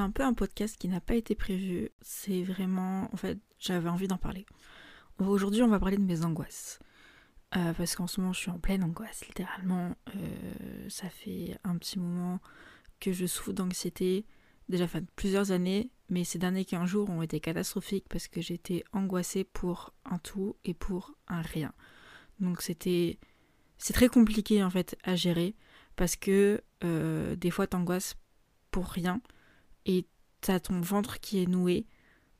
Un peu un podcast qui n'a pas été prévu. C'est vraiment. En fait, j'avais envie d'en parler. Aujourd'hui, on va parler de mes angoisses. Euh, parce qu'en ce moment, je suis en pleine angoisse, littéralement. Euh, ça fait un petit moment que je souffre d'anxiété. Déjà, fait plusieurs années. Mais ces derniers 15 jours ont été catastrophiques parce que j'étais angoissée pour un tout et pour un rien. Donc, c'était. C'est très compliqué, en fait, à gérer. Parce que euh, des fois, t'angoisses pour rien et t'as ton ventre qui est noué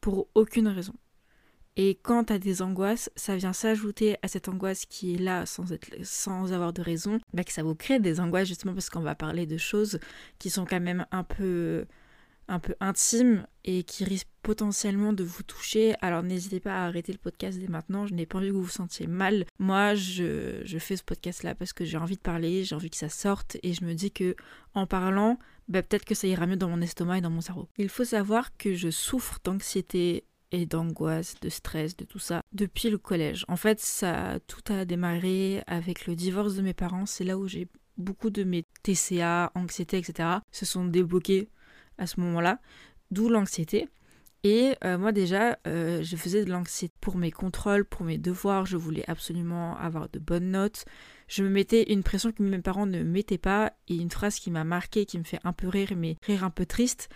pour aucune raison. Et quand t'as des angoisses, ça vient s'ajouter à cette angoisse qui est là sans, être, sans avoir de raison, bah que ça vous crée des angoisses justement parce qu'on va parler de choses qui sont quand même un peu un peu intimes et qui risquent potentiellement de vous toucher. Alors n'hésitez pas à arrêter le podcast dès maintenant, je n'ai pas envie que vous vous sentiez mal. Moi, je, je fais ce podcast là parce que j'ai envie de parler, j'ai envie que ça sorte et je me dis que en parlant, bah, peut-être que ça ira mieux dans mon estomac et dans mon cerveau. Il faut savoir que je souffre d'anxiété et d'angoisse, de stress, de tout ça depuis le collège. En fait, ça tout a démarré avec le divorce de mes parents. C'est là où j'ai beaucoup de mes TCA, anxiété, etc. se sont débloqués à ce moment-là, d'où l'anxiété. Et euh, moi déjà, euh, je faisais de l'anxiété pour mes contrôles, pour mes devoirs, je voulais absolument avoir de bonnes notes. Je me mettais une pression que mes parents ne mettaient pas, et une phrase qui m'a marqué, qui me fait un peu rire, mais rire un peu triste,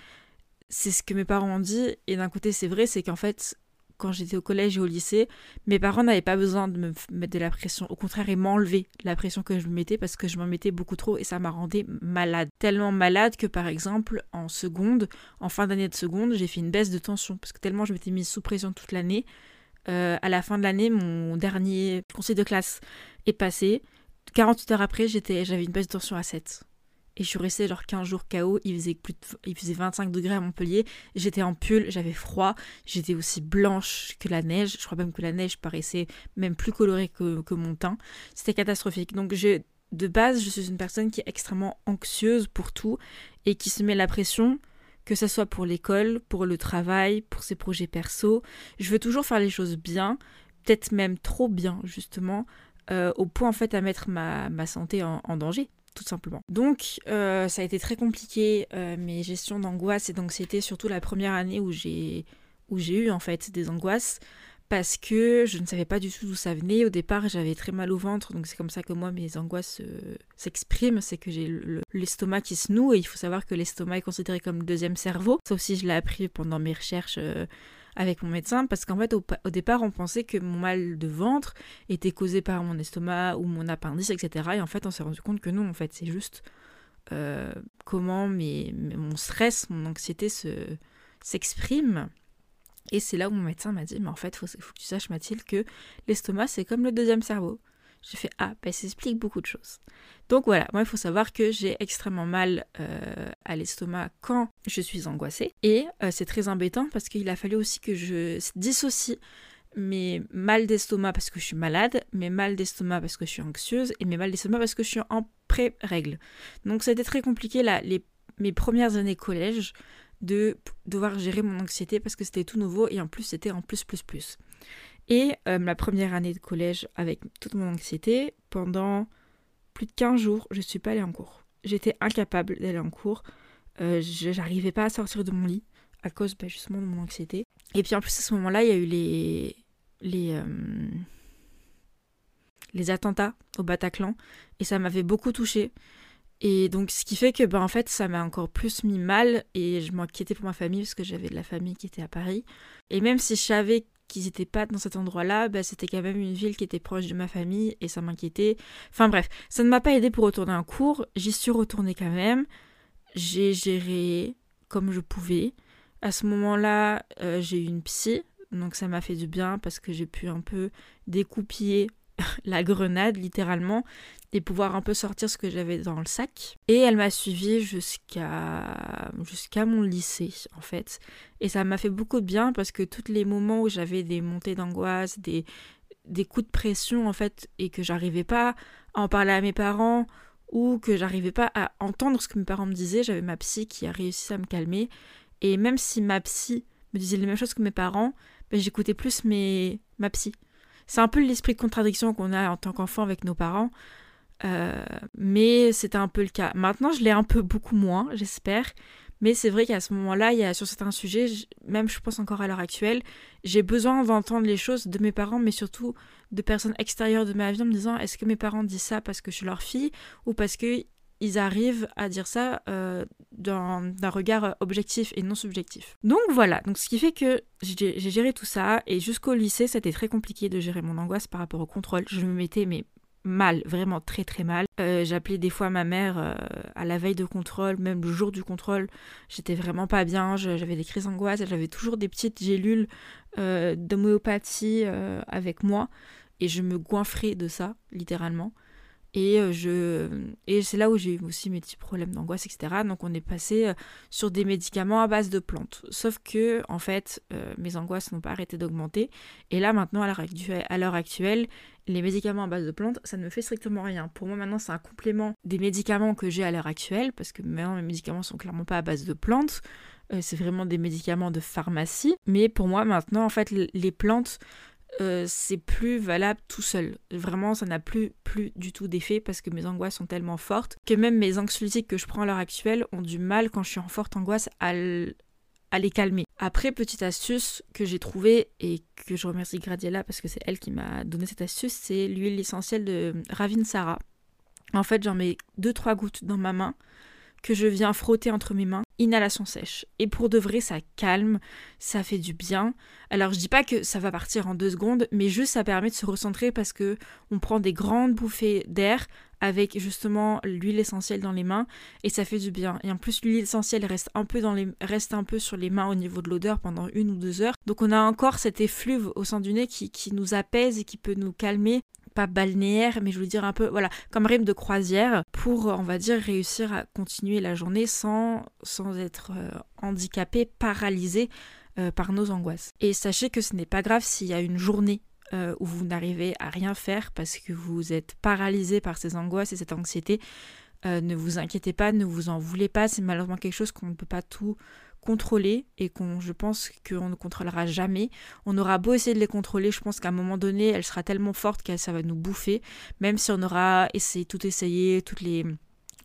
c'est ce que mes parents ont dit, et d'un côté c'est vrai, c'est qu'en fait, quand j'étais au collège et au lycée, mes parents n'avaient pas besoin de me mettre de la pression. Au contraire, ils m'enlevaient la pression que je me mettais parce que je m'en mettais beaucoup trop et ça m'a rendu malade. Tellement malade que par exemple, en seconde, en fin d'année de seconde, j'ai fait une baisse de tension parce que tellement je m'étais mise sous pression toute l'année. Euh, à la fin de l'année, mon dernier conseil de classe est passé. 48 heures après, j'avais une baisse de tension à 7. Et je suis restée genre 15 jours KO, il faisait, plus il faisait 25 degrés à Montpellier, j'étais en pull, j'avais froid, j'étais aussi blanche que la neige, je crois même que la neige paraissait même plus colorée que, mon teint, c'était catastrophique. Donc de base, je suis une personne qui est extrêmement anxieuse pour tout et qui se met la pression, que ce soit pour l'école, pour le travail, pour ses projets perso. Je veux toujours faire les choses bien, peut-être même trop bien justement, euh, au point en fait à mettre ma, ma santé en danger tout simplement. Donc euh, ça a été très compliqué euh, mes gestions d'angoisse et d'anxiété, surtout la première année où j'ai où j'ai eu en fait des angoisses parce que je ne savais pas du tout d'où ça venait. Au départ, j'avais très mal au ventre, donc c'est comme ça que moi mes angoisses euh, s'expriment, c'est que j'ai l'estomac qui se noue et il faut savoir que l'estomac est considéré comme le deuxième cerveau. Sauf si je l'ai appris pendant mes recherches avec mon médecin parce qu'en fait au, départ on pensait que mon mal de ventre était causé par mon estomac ou mon appendice etc et en fait on s'est rendu compte que non en fait c'est juste euh, comment mes, mon stress mon anxiété se s'exprime. Et c'est là où mon médecin m'a dit mais en fait faut, faut que tu saches Mathilde que l'estomac c'est comme le deuxième cerveau j'ai fait Ah, ben ça explique beaucoup de choses. Donc voilà, moi il faut savoir que j'ai extrêmement mal euh, à l'estomac quand je suis angoissée. Et euh, c'est très embêtant parce qu'il a fallu aussi que je dissocie mes mal d'estomac parce que je suis malade, mes mal d'estomac parce que je suis anxieuse et mes mal d'estomac parce que je suis en pré-règle. Donc c'était très compliqué là, les, mes premières années collège de devoir gérer mon anxiété parce que c'était tout nouveau et en plus c'était en plus plus plus. Et euh, la première année de collège, avec toute mon anxiété, pendant plus de 15 jours, je ne suis pas allée en cours. J'étais incapable d'aller en cours. Euh, je n'arrivais pas à sortir de mon lit à cause bah, justement de mon anxiété. Et puis en plus, à ce moment-là, il y a eu les, les, euh, les attentats au Bataclan. Et ça m'avait beaucoup touchée. Et donc, ce qui fait que, ben, en fait, ça m'a encore plus mis mal et je m'inquiétais pour ma famille parce que j'avais de la famille qui était à Paris. Et même si je savais qu'ils n'étaient pas dans cet endroit-là, bah, c'était quand même une ville qui était proche de ma famille et ça m'inquiétait. Enfin bref, ça ne m'a pas aidé pour retourner en cours, j'y suis retournée quand même. J'ai géré comme je pouvais. À ce moment-là, euh, j'ai eu une psy, donc ça m'a fait du bien parce que j'ai pu un peu découpiller la grenade littéralement et pouvoir un peu sortir ce que j'avais dans le sac. Et elle m'a suivi jusqu'à jusqu'à mon lycée en fait. Et ça m'a fait beaucoup de bien parce que tous les moments où j'avais des montées d'angoisse, des, des coups de pression en fait et que j'arrivais pas à en parler à mes parents ou que j'arrivais pas à entendre ce que mes parents me disaient, j'avais ma psy qui a réussi à me calmer. Et même si ma psy me disait les mêmes choses que mes parents, ben, j'écoutais plus mes, ma psy. C'est un peu l'esprit de contradiction qu'on a en tant qu'enfant avec nos parents. Euh, mais c'était un peu le cas. Maintenant, je l'ai un peu beaucoup moins, j'espère. Mais c'est vrai qu'à ce moment-là, il sur certains sujets, même je pense encore à l'heure actuelle, j'ai besoin d'entendre les choses de mes parents, mais surtout de personnes extérieures de ma vie en me disant est-ce que mes parents disent ça parce que je suis leur fille ou parce que ils arrivent à dire ça euh, d'un regard objectif et non subjectif. Donc voilà, donc ce qui fait que j'ai géré tout ça et jusqu'au lycée, c'était très compliqué de gérer mon angoisse par rapport au contrôle. Je me mettais mais mal, vraiment très très mal. Euh, j'appelais des fois ma mère euh, à la veille de contrôle, même le jour du contrôle, j'étais vraiment pas bien, j'avais des crises d'angoisse, j'avais toujours des petites gélules d'homéopathie avec moi et je me goinfrais de ça, littéralement. Et, euh, je, et c'est là où j'ai eu aussi mes petits problèmes d'angoisse, etc. Donc on est passé euh, sur des médicaments à base de plantes. Sauf que, en fait, euh, mes angoisses n'ont pas arrêté d'augmenter. Et là, maintenant, à l'heure actuelle, les médicaments à base de plantes, ça ne me fait strictement rien. Pour moi, maintenant, c'est un complément des médicaments que j'ai à l'heure actuelle, parce que maintenant, mes médicaments sont clairement pas à base de plantes. c'est vraiment des médicaments de pharmacie. Mais pour moi, maintenant, en fait, les plantes euh, c'est plus valable tout seul. Vraiment, ça n'a plus, plus du tout d'effet parce que mes angoisses sont tellement fortes que même mes anxiolytiques que je prends à l'heure actuelle ont du mal quand je suis en forte angoisse à, à les calmer. Après, petite astuce que j'ai trouvée et que je remercie Gradiela parce que c'est elle qui m'a donné cette astuce, c'est l'huile essentielle de Ravinsara. En fait, j'en mets 2-3 gouttes dans ma main que je viens frotter entre mes mains, inhalation sèche. Et pour de vrai, ça calme, ça fait du bien. Alors je dis pas que ça va partir en deux secondes, mais juste ça permet de se recentrer parce que on prend des grandes bouffées d'air avec justement l'huile essentielle dans les mains et ça fait du bien. Et en plus l'huile essentielle reste un peu sur les mains au niveau de l'odeur pendant une ou deux heures. Donc on a encore cet effluve au sein du nez qui nous apaise et qui peut nous calmer pas balnéaire, mais je veux dire un peu, voilà, comme rime de croisière, pour, on va dire, réussir à continuer la journée sans, sans être euh, handicapé, paralysé euh, par nos angoisses. Et sachez que ce n'est pas grave s'il y a une journée euh, où vous n'arrivez à rien faire parce que vous êtes paralysé par ces angoisses et cette anxiété. ne vous inquiétez pas, ne vous en voulez pas, c'est malheureusement quelque chose qu'on ne peut pas tout contrôler et qu'on je pense qu'on ne contrôlera jamais. On aura beau essayer de les contrôler, je pense qu'à un moment donné, elle sera tellement forte que ça va nous bouffer, même si on aura essayé tout essayé, toutes les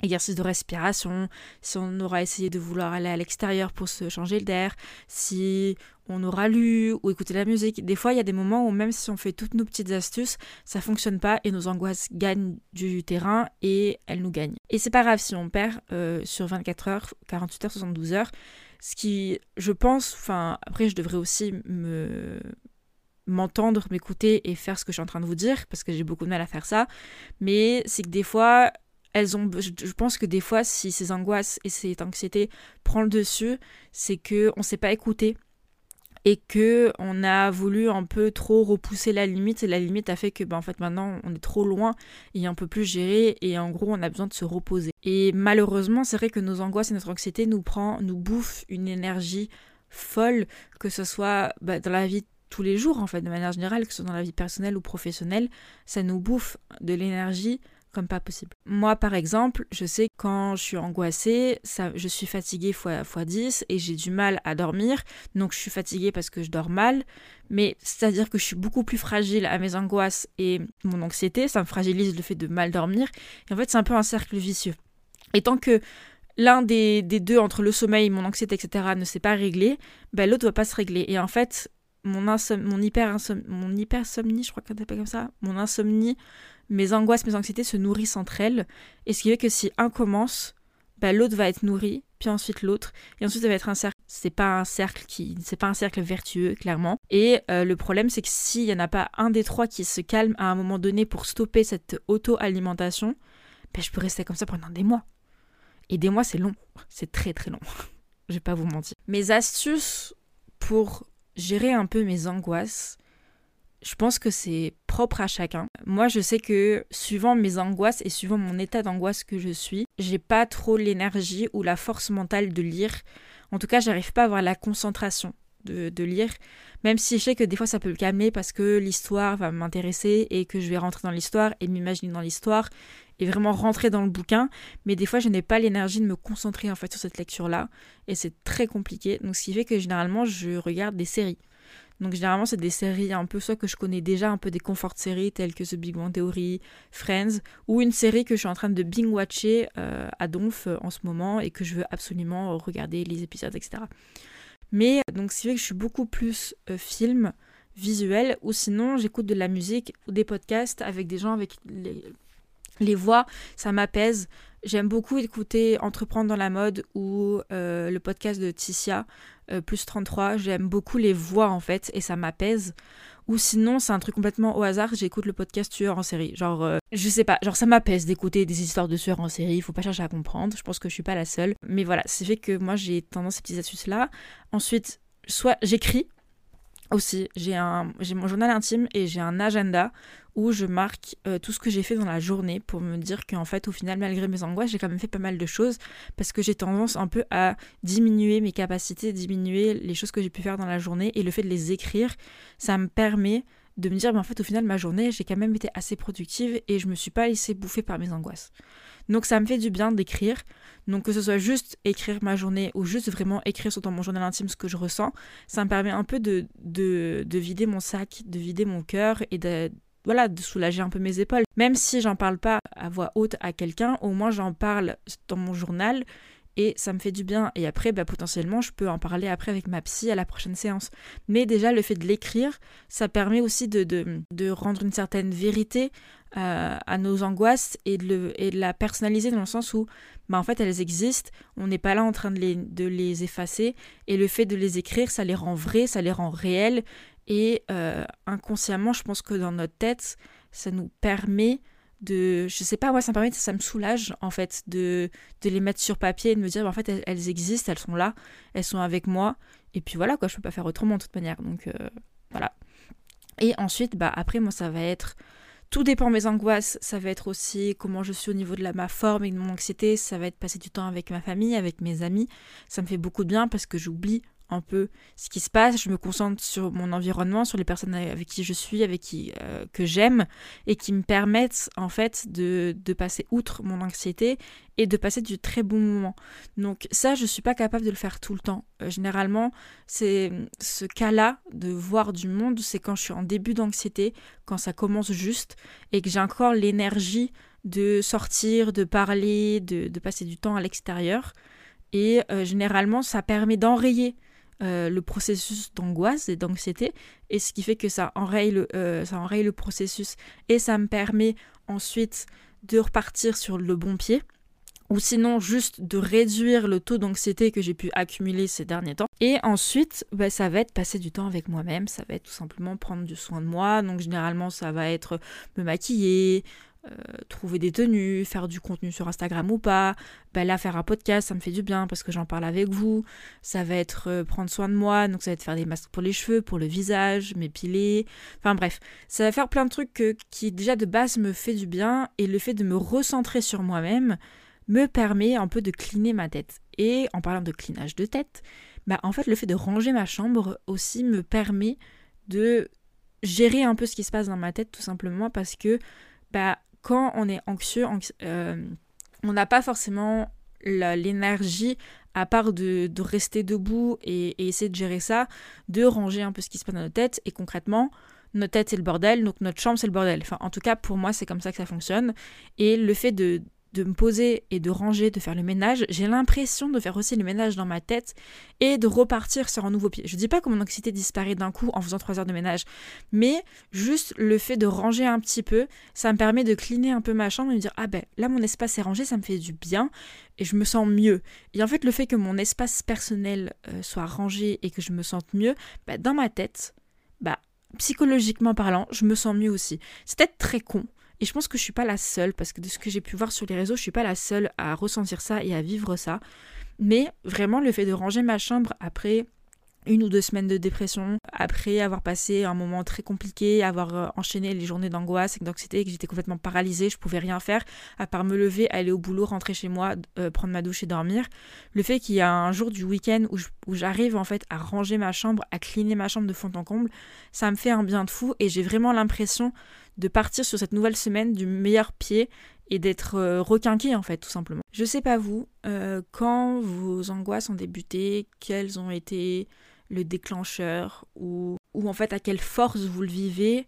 exercices de respiration, si on aura essayé de vouloir aller à l'extérieur pour se changer d'air, si on aura lu ou écouté la musique. Des fois, il y a des moments où même si on fait toutes nos petites astuces, ça fonctionne pas et nos angoisses gagnent du terrain et elles nous gagnent. Et c'est pas grave si on perd euh, sur 24 heures, 48 heures, 72 heures. Ce qui, je pense, enfin, après, je devrais aussi me m'entendre, m'écouter et faire ce que je suis en train de vous dire, parce que j'ai beaucoup de mal à faire ça. Mais c'est que des fois, elles ont, je pense que des fois, si ces angoisses et cette anxiété prennent le dessus, c'est que on s'est pas écouté et que on a voulu un peu trop repousser la limite. Et la limite a fait que ben, en fait maintenant on est trop loin et on peut plus gérer et en gros on a besoin de se reposer. Et malheureusement c'est vrai que nos angoisses et notre anxiété nous prend nous bouffent une énergie folle que ce soit bah, dans la vie tous les jours en fait de manière générale que ce soit dans la vie personnelle ou professionnelle. Ça nous bouffe de l'énergie comme pas possible. Moi, par exemple, je sais quand je suis angoissée, ça, je suis fatiguée fois, fois 10 et j'ai du mal à dormir. Donc, je suis fatiguée parce que je dors mal. Mais c'est-à-dire que je suis beaucoup plus fragile à mes angoisses et mon anxiété. Ça me fragilise le fait de mal dormir. Et en fait, c'est un peu un cercle vicieux. Et tant que l'un des, deux, entre le sommeil, mon anxiété, etc., ne s'est pas réglé, ben, l'autre ne va pas se régler. Et en fait, mon, hyper je crois qu'on pas comme ça, mon insomnie mes angoisses, mes anxiétés se nourrissent entre elles. Et ce qui fait que si un commence, bah, l'autre va être nourri, puis ensuite l'autre, et ensuite ça va être un cercle. C'est pas un cercle qui, c'est pas un cercle vertueux clairement. Et euh, le problème c'est que s'il y en a pas un des trois qui se calme à un moment donné pour stopper cette auto-alimentation, bah, je peux rester comme ça pendant des mois. Et des mois c'est long, c'est très très long. je vais pas vous mentir. Mes astuces pour gérer un peu mes angoisses, je pense que c'est propre à chacun. Moi, je sais que suivant mes angoisses et suivant mon état d'angoisse que je suis, j'ai pas trop l'énergie ou la force mentale de lire. En tout cas, j'arrive pas à avoir la concentration de, lire, même si je sais que des fois ça peut me calmer parce que l'histoire va m'intéresser et que je vais rentrer dans l'histoire et m'imaginer dans l'histoire et vraiment rentrer dans le bouquin. Mais des fois, je n'ai pas l'énergie de me concentrer en fait sur cette lecture-là et c'est très compliqué. Donc, ce qui fait que généralement, je regarde des séries Donc généralement c'est des séries un peu soit que je connais déjà, un peu des confort séries telles que The Big Bang Theory, Friends, ou une série que je suis en train de bing-watcher euh, à Donf euh, en ce moment et que je veux absolument regarder les épisodes, etc. Mais donc c'est vrai que je suis beaucoup plus film, visuel, ou sinon j'écoute de la musique ou des podcasts avec des gens avec les, les voix, ça m'apaise. J'aime beaucoup écouter Entreprendre dans la mode ou euh, le podcast de Ticia, euh, plus 33. J'aime beaucoup les voix en fait et ça m'apaise. Ou sinon, c'est un truc complètement au hasard, j'écoute le podcast Tueur en série. Genre, euh, je sais pas, genre ça m'apaise d'écouter des histoires de tueurs en série, il faut pas chercher à comprendre, je pense que je suis pas la seule. Mais voilà, c'est fait que moi j'ai tendance à ces petites astuces là. Ensuite, soit j'écris, aussi, j'ai mon journal intime et j'ai un agenda où je marque euh, tout ce que j'ai fait dans la journée pour me dire qu'en fait, au final, malgré mes angoisses, j'ai quand même fait pas mal de choses parce que j'ai tendance un peu à diminuer mes capacités, diminuer les choses que j'ai pu faire dans la journée et le fait de les écrire, ça me permet de me dire, mais en fait, au final, ma journée, j'ai quand même été assez productive et je me suis pas laissée bouffer par mes angoisses. Donc ça me fait du bien d'écrire. Donc que ce soit juste écrire ma journée ou juste vraiment écrire dans mon journal intime ce que je ressens, ça me permet un peu de, de, de vider mon sac, de vider mon cœur et de, voilà, de soulager un peu mes épaules. Même si j'en parle pas à voix haute à quelqu'un, au moins j'en parle dans mon journal et ça me fait du bien. Et après, bah, potentiellement, je peux en parler après avec ma psy à la prochaine séance. Mais déjà, le fait de l'écrire, ça permet aussi de, de, de rendre une certaine vérité euh, à nos angoisses et de, la personnaliser dans le sens où, bah, en fait, elles existent, on n'est pas là en train de les, de les effacer, et le fait de les écrire, ça les rend vraies, ça les rend réelles, et euh, inconsciemment, je pense que dans notre tête, ça nous permet de je sais pas moi ça me permet ça me soulage en fait de, de les mettre sur papier et de me dire bah, en fait elles, existent elles sont là elles sont avec moi. Et puis voilà quoi je peux pas faire autrement de toute manière. Donc euh, voilà. Et ensuite bah après moi ça va être tout dépend de mes angoisses, ça va être aussi comment je suis au niveau de la, ma forme et de mon anxiété, ça va être passer du temps avec ma famille, avec mes amis, ça me fait beaucoup de bien parce que j'oublie un peu ce qui se passe, je me concentre sur mon environnement, sur les personnes avec qui je suis, avec qui euh, que j'aime et qui me permettent en fait de, de, passer outre mon anxiété et de passer du très bon moment. Donc ça, je suis pas capable de le faire tout le temps. Euh, généralement, c'est ce cas-là de voir du monde, c'est quand je suis en début d'anxiété, quand ça commence juste et que j'ai encore l'énergie de sortir, de parler, de, de passer du temps à l'extérieur. Et euh, généralement, ça permet d'enrayer euh, le processus d'angoisse et d'anxiété, et ce qui fait que ça enraye, le, euh, le processus et ça me permet ensuite de repartir sur le bon pied ou sinon juste de réduire le taux d'anxiété que j'ai pu accumuler ces derniers temps. Et ensuite, bah, ça va être passer du temps avec moi-même, ça va être tout simplement prendre du soin de moi. Donc généralement, ça va être me maquiller, euh, trouver des tenues, faire du contenu sur Instagram ou pas. Ben là, faire un podcast, ça me fait du bien parce que j'en parle avec vous. Ça va être euh, prendre soin de moi, donc ça va être faire des masques pour les cheveux, pour le visage, m'épiler. Enfin bref, ça va faire plein de trucs qui déjà de base me fait du bien et le fait de me recentrer sur moi-même me permet un peu de cleaner ma tête. Et en parlant de clinage de tête, bah en fait le fait de ranger ma chambre aussi me permet de gérer un peu ce qui se passe dans ma tête tout simplement parce que bah quand on est anxieux, euh, on n'a pas forcément l'énergie, à part de, rester debout et, essayer de gérer ça, de ranger un peu ce qui se passe dans notre tête. Et concrètement, notre tête c'est le bordel, donc notre chambre c'est le bordel. Enfin, en tout cas, pour moi, c'est comme ça que ça fonctionne. Et le fait de de me poser et de ranger, de faire le ménage, j'ai l'impression de faire aussi le ménage dans ma tête et de repartir sur un nouveau pied. Je dis pas que mon anxiété disparaît d'un coup en faisant trois heures de ménage, mais juste le fait de ranger un petit peu, ça me permet de cleaner un peu ma chambre et de dire ah ben là mon espace est rangé, ça me fait du bien et je me sens mieux. Et en fait le fait que mon espace personnel euh, soit rangé et que je me sente mieux, bah, dans ma tête, bah psychologiquement parlant, je me sens mieux aussi. C'est peut-être très con, et je pense que je suis pas la seule, parce que de ce que j'ai pu voir sur les réseaux, je suis pas la seule à ressentir ça et à vivre ça. Mais vraiment, le fait de ranger ma chambre après une ou deux semaines de dépression, après avoir passé un moment très compliqué, avoir euh, enchaîné les journées d'angoisse et d'anxiété, que j'étais complètement paralysée, je pouvais rien faire à part me lever, aller au boulot, rentrer chez moi, euh, prendre ma douche et dormir. Le fait qu'il y a un jour du week-end où j'arrive en fait à ranger ma chambre, à cleaner ma chambre de fond en comble, ça me fait un bien de fou et j'ai vraiment l'impression de partir sur cette nouvelle semaine du meilleur pied et d'être euh, requinqué en fait tout simplement. Je sais pas vous, euh, quand vos angoisses ont débuté, quelles ont été le déclencheur ou, ou en fait à quelle force vous le vivez.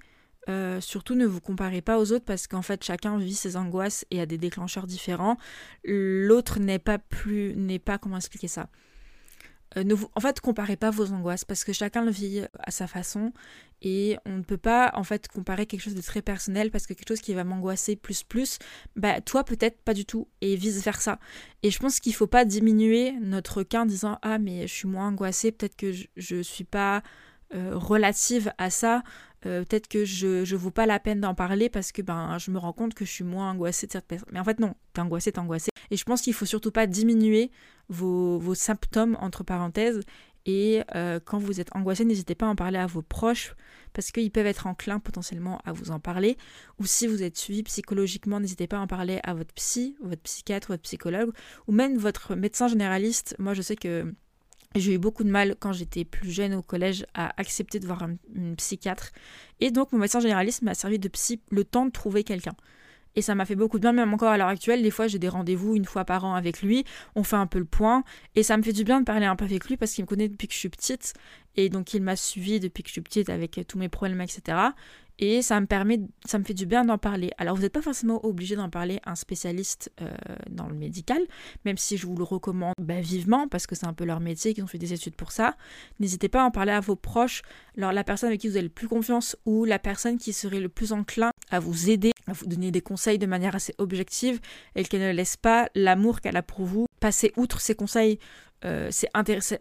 Euh, surtout ne vous comparez pas aux autres parce qu'en fait chacun vit ses angoisses et a des déclencheurs différents. L'autre n'est pas plus, n'est pas comment expliquer ça? Euh, ne vous, en fait, comparez pas vos angoisses parce que chacun le vit à sa façon et on ne peut pas en fait comparer quelque chose de très personnel parce que quelque chose qui va m'angoisser plus plus, bah toi peut-être pas du tout et vice versa. Et je pense qu'il faut pas diminuer notre cas en disant ah mais je suis moins angoissée, peut-être que je, je suis pas euh, relative à ça. Euh, peut-être que je ne vaux pas la peine d'en parler parce que ben je me rends compte que je suis moins angoissée de cette personne. Mais en fait non, t'es angoissée, t'es angoissée. Et je pense qu'il faut surtout pas diminuer vos, symptômes entre parenthèses. Et euh, quand vous êtes angoissé, n'hésitez pas à en parler à vos proches parce qu'ils peuvent être enclins potentiellement à vous en parler. Ou si vous êtes suivi psychologiquement, n'hésitez pas à en parler à votre psy, votre psychiatre, votre psychologue ou même votre médecin généraliste. Moi je sais que j'ai eu beaucoup de mal quand j'étais plus jeune au collège à accepter de voir un, psychiatre. Et donc mon médecin généraliste m'a servi de psy le temps de trouver quelqu'un. Et ça m'a fait beaucoup de bien, même encore à l'heure actuelle. Des fois, j'ai des rendez-vous une fois par an avec lui. On fait un peu le point. Et ça me fait du bien de parler un peu avec lui parce qu'il me connaît depuis que je suis petite. Et donc, il m'a suivi depuis que je suis petite avec tous mes problèmes, etc et ça me permet, ça fait du bien d'en parler. Alors vous n'êtes pas forcément obligé d'en parler à un spécialiste euh, dans le médical, même si je vous le recommande bah, vivement parce que c'est un peu leur métier, qu'ils ont fait des études pour ça. N'hésitez pas à en parler à vos proches, la personne avec qui vous avez le plus confiance ou la personne qui serait le plus enclin à vous aider, à vous donner des conseils de manière assez objective et qu'elle ne laisse pas l'amour qu'elle a pour vous passer outre ces conseils euh, c'est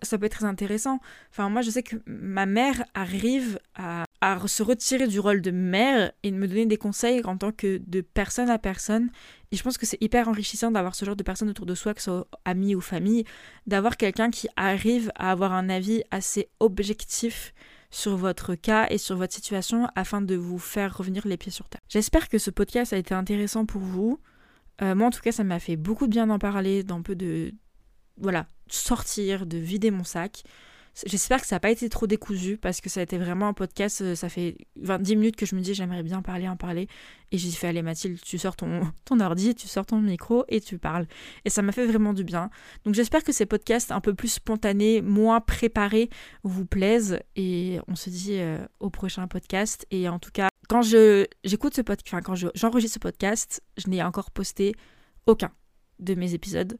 ça peut être très intéressant. Enfin, moi, je sais que ma mère arrive à, à, se retirer du rôle de mère et de me donner des conseils en tant que de personne à personne. Et je pense que c'est hyper enrichissant d'avoir ce genre de personnes autour de soi, que ce soit amis ou famille, d'avoir quelqu'un qui arrive à avoir un avis assez objectif sur votre cas et sur votre situation afin de vous faire revenir les pieds sur terre. J'espère que ce podcast a été intéressant pour vous. Euh, moi, en tout cas, ça m'a fait beaucoup de bien d'en parler, d'un peu de, voilà, sortir, de vider mon sac. J'espère que ça n'a pas été trop décousu parce que ça a été vraiment un podcast. Euh, ça fait 20, minutes que je me dis j'aimerais bien parler, en parler. Et j'ai fait allez Mathilde, tu sors ton, ton ordi, tu sors ton micro et tu parles. Et ça m'a fait vraiment du bien. Donc j'espère que ces podcasts un peu plus spontanés, moins préparés, vous plaisent. Et on se dit euh, au prochain podcast. Et en tout cas, quand j'écoute ce podcast, quand j'enregistre ce podcast, je n'ai encore posté aucun de mes épisodes.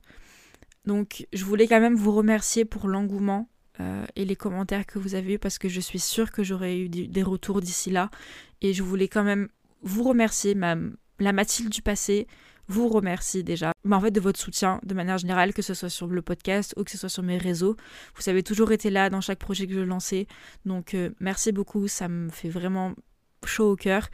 Donc je voulais quand même vous remercier pour l'engouement euh, et les commentaires que vous avez eus parce que je suis sûre que j'aurais eu des retours d'ici là. Et je voulais quand même vous remercier, ma, la Mathilde du passé vous remercie déjà mais en fait de votre soutien de manière générale, que ce soit sur le podcast ou que ce soit sur mes réseaux. Vous avez toujours été là dans chaque projet que je lançais. Donc euh, merci beaucoup, ça me fait vraiment chaud au cœur.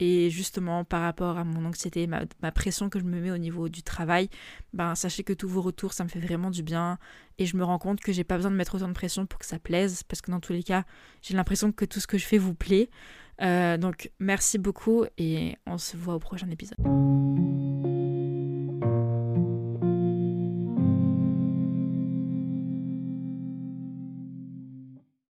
Et justement, par rapport à mon anxiété, ma, pression que je me mets au niveau du travail, ben, sachez que tous vos retours, ça me fait vraiment du bien. Et je me rends compte que j'ai pas besoin de mettre autant de pression pour que ça plaise, parce que dans tous les cas, j'ai l'impression que tout ce que je fais vous plaît. Euh, donc, merci beaucoup et on se voit au prochain épisode.